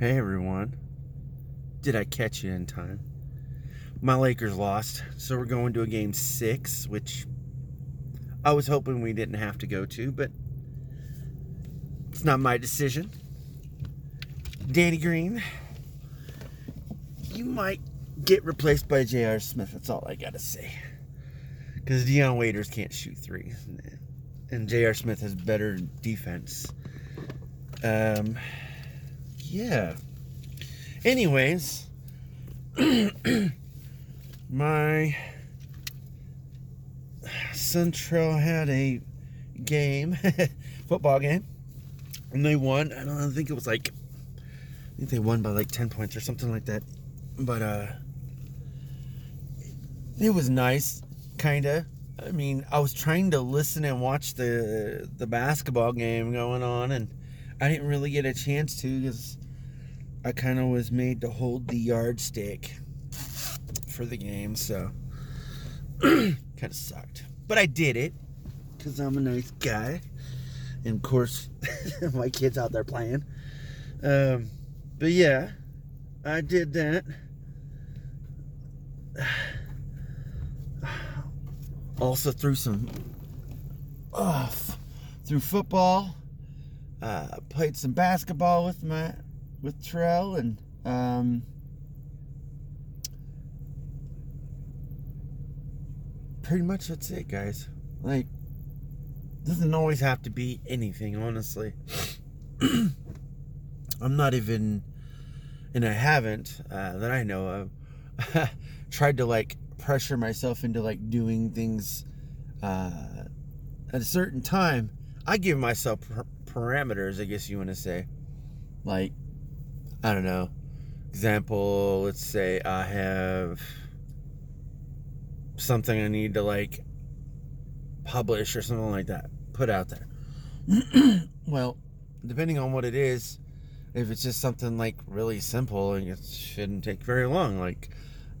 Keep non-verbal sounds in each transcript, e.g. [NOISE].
Hey everyone. Did I catch you in time? My Lakers lost, so we're going to a game six, which I was hoping we didn't have to go to, but it's not my decision. Danny Green, you might get replaced by J.R. Smith. That's all I got to say. Because Dion Waiters can't shoot three, and J.R. Smith has better defense. Um, yeah. Anyways, [CLEARS THROAT] my Central had a game, [LAUGHS] football game, and they won. I don't think it was like, I think they won by like 10 points or something like that. But, uh, it was nice, kind of. I mean, I was trying to listen and watch the the basketball game going on, and I didn't really get a chance to because I kind of was made to hold the yardstick for the game, so [CLEARS THROAT] kind of sucked. But I did it because I'm a nice guy, and of course, [LAUGHS] my kids out there playing. Um, but yeah, I did that. [SIGHS] Also threw some off through football. Uh, played some basketball with my with Terrell and um, pretty much that's it, guys. Like, doesn't always have to be anything, honestly. [CLEARS THROAT] I'm not even, and I haven't uh, that I know of, [LAUGHS] tried to like pressure myself into like doing things uh, at a certain time. I give myself parameters, I guess you want to say. Like, I don't know. Example, let's say I have something I need to like publish or something like that, put out there. [CLEARS THROAT] well, depending on what it is, if it's just something like really simple and it shouldn't take very long, like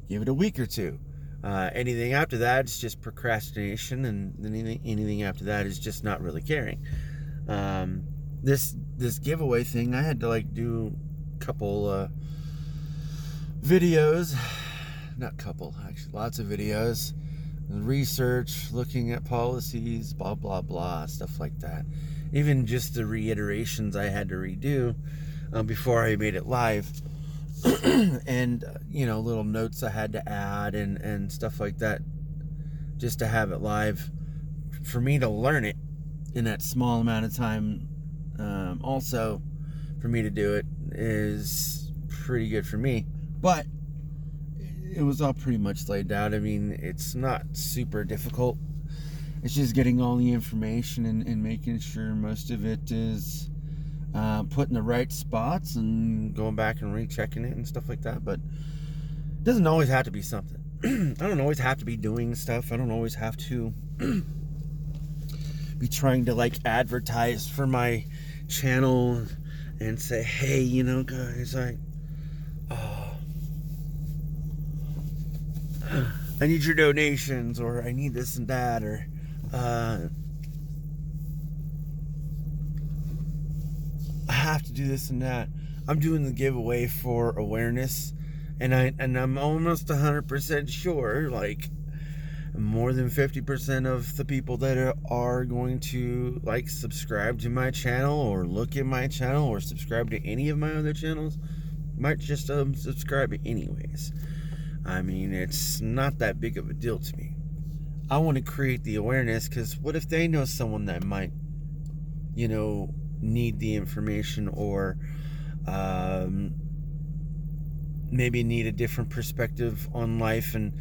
give it a week or two. Uh, anything after that is just procrastination, and anything, anything after that is just not really caring. Um, this this giveaway thing, I had to like do a couple uh, videos, not couple actually, lots of videos, research, looking at policies, blah blah blah, stuff like that. Even just the reiterations I had to redo uh, before I made it live. [CLEARS THROAT] and uh, you know little notes I had to add and and stuff like that just to have it live for me to learn it in that small amount of time um, also for me to do it is pretty good for me but it was all pretty much laid out I mean it's not super difficult it's just getting all the information and, and making sure most of it is uh, put in the right spots and going back and rechecking it and stuff like that. But it doesn't always have to be something. [CLEARS THROAT] I don't always have to be doing stuff. I don't always have to [CLEARS THROAT] be trying to like advertise for my channel and say, hey, you know, guys, I. Uh, I need your donations, or I need this and that, or uh, I have to do this and that. I'm doing the giveaway for awareness, and I and I'm almost 100% sure, like more than 50% of the people that are, going to like subscribe to my channel or look at my channel or subscribe to any of my other channels might just um, subscribe anyways. I mean, it's not that big of a deal to me. I want to create the awareness because what if they know someone that might, you know, need the information or um, maybe need a different perspective on life and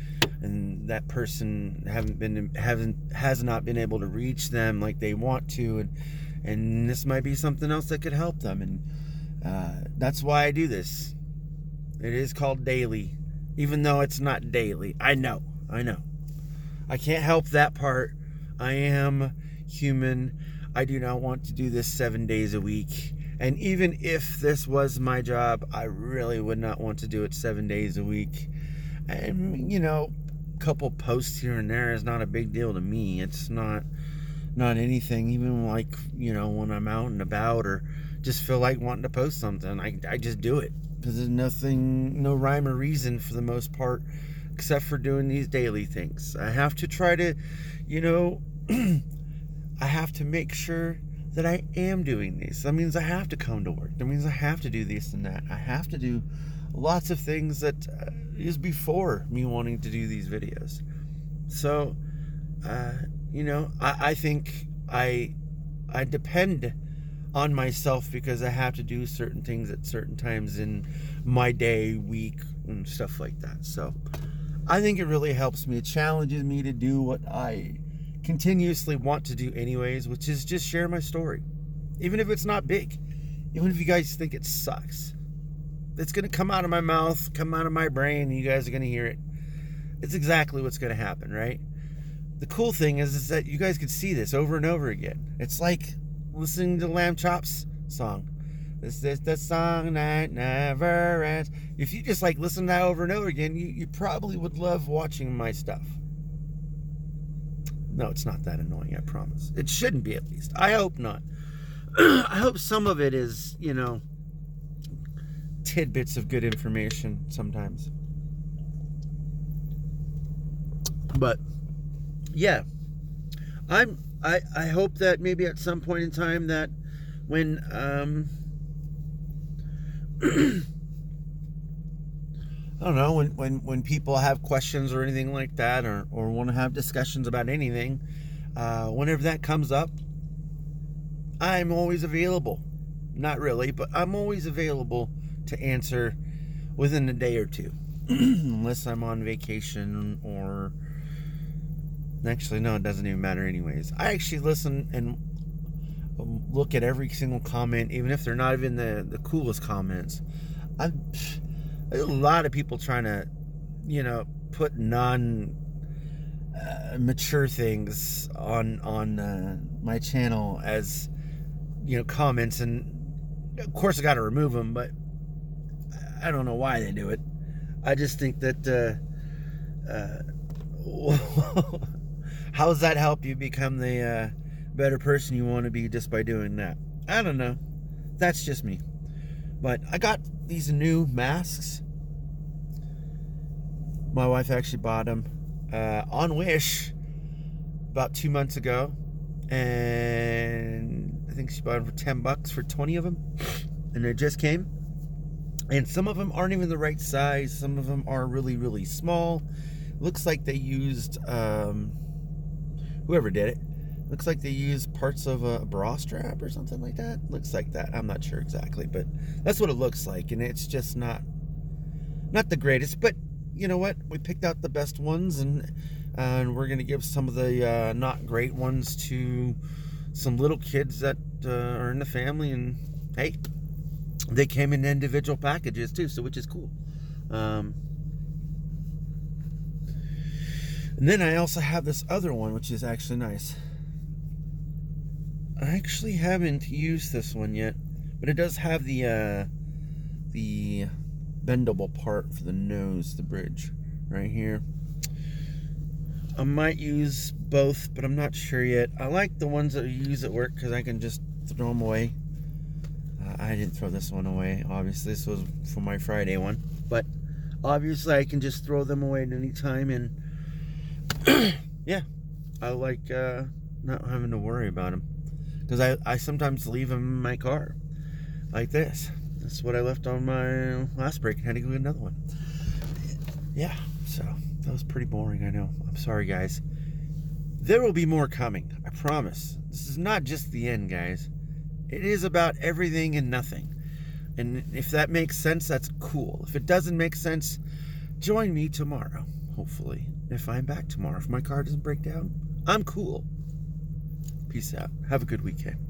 and that person haven't been haven't has not been able to reach them like they want to and and this might be something else that could help them. And uh, that's why I do this. It is called daily even though it's not daily. I know I know. I can't help that part. I am human. I do not want to do this seven days a week. And even if this was my job, I really would not want to do it seven days a week. And, you know, a couple posts here and there is not a big deal to me. It's not not anything even like you know when i'm out and about or just feel like wanting to post something, I, I just do it because there's nothing, no rhyme or reason for the most part, except for doing these daily things. I have to try to, you know, [CLEARS THROAT] I have to make sure that I am doing these. That means I have to come to work. That means I have to do this and that. I have to do lots of things that uh, is before me wanting to do these videos. So, uh, you know, I, I think I I depend on myself because I have to do certain things at certain times in my day, week, and stuff like that. So, I think it really helps me. It challenges me to do what I continuously want to do anyways, which is just share my story. Even if it's not big. Even if you guys think it sucks. It's going to come out of my mouth, come out of my brain, you guys are going to hear it. It's exactly what's going to happen, right? The cool thing is, is that you guys could see this over and over again. It's like listening to Lamb Chop's song. This is the song that never ends. If you just like listen to that over and over again, you, you probably would love watching my stuff. No, it's not that annoying, I promise. It shouldn't be, at least. I hope not. [CLEARS THROAT] I hope some of it is, you know, tidbits of good information sometimes. But yeah, I'm. I I hope that maybe at some point in time that when um. [CLEARS THROAT] I don't know when, when, when people have questions or anything like that, or, or want to have discussions about anything. Uh, whenever that comes up, I'm always available. Not really, but I'm always available to answer within a day or two, [CLEARS THROAT] unless I'm on vacation or. Actually, no, it doesn't even matter, anyways. I actually listen and look at every single comment, even if they're not even the, the coolest comments. I'm there's a lot of people trying to, you know, put non uh, mature things on on uh, my channel as you know comments, and of course I got to remove them, but I don't know why they do it. I just think that. Uh, uh [LAUGHS] how does that help you become the uh, better person you want to be just by doing that? I don't know. That's just me. But I got these new masks. My wife actually bought them uh, on Wish about two months ago, and I think she bought them for ten bucks for twenty of them, and they just came. And some of them aren't even the right size. Some of them are really, really small. Looks like they used um, whoever did it Looks like they use parts of a bra strap or something like that. Looks like that. I'm not sure exactly, but that's what it looks like, and it's just not not the greatest. But you know what? We picked out the best ones, and uh, and we're gonna give some of the uh, not great ones to some little kids that uh, are in the family, and hey, they came in individual packages too, so which is cool. Um, and then I also have this other one, which is actually nice. I actually haven't used this one yet, but it does have the uh, the bendable part for the nose, the bridge, right here. I might use both, but I'm not sure yet. I like the ones that you use at work because I can just throw them away. Uh, I didn't throw this one away, obviously. This was for my Friday one. But obviously, I can just throw them away at any time. And [CLEARS THROAT] yeah, I like uh, not having to worry about them because I, I sometimes leave them in my car like this. That's what I left on my last break and had to go get another one. Yeah, so that was pretty boring, I know. I'm sorry, guys. There will be more coming, I promise. This is not just the end, guys. It is about everything and nothing. And if that makes sense, that's cool. If it doesn't make sense, join me tomorrow, hopefully. If I'm back tomorrow, if my car doesn't break down, I'm cool. Peace out. Have a good weekend.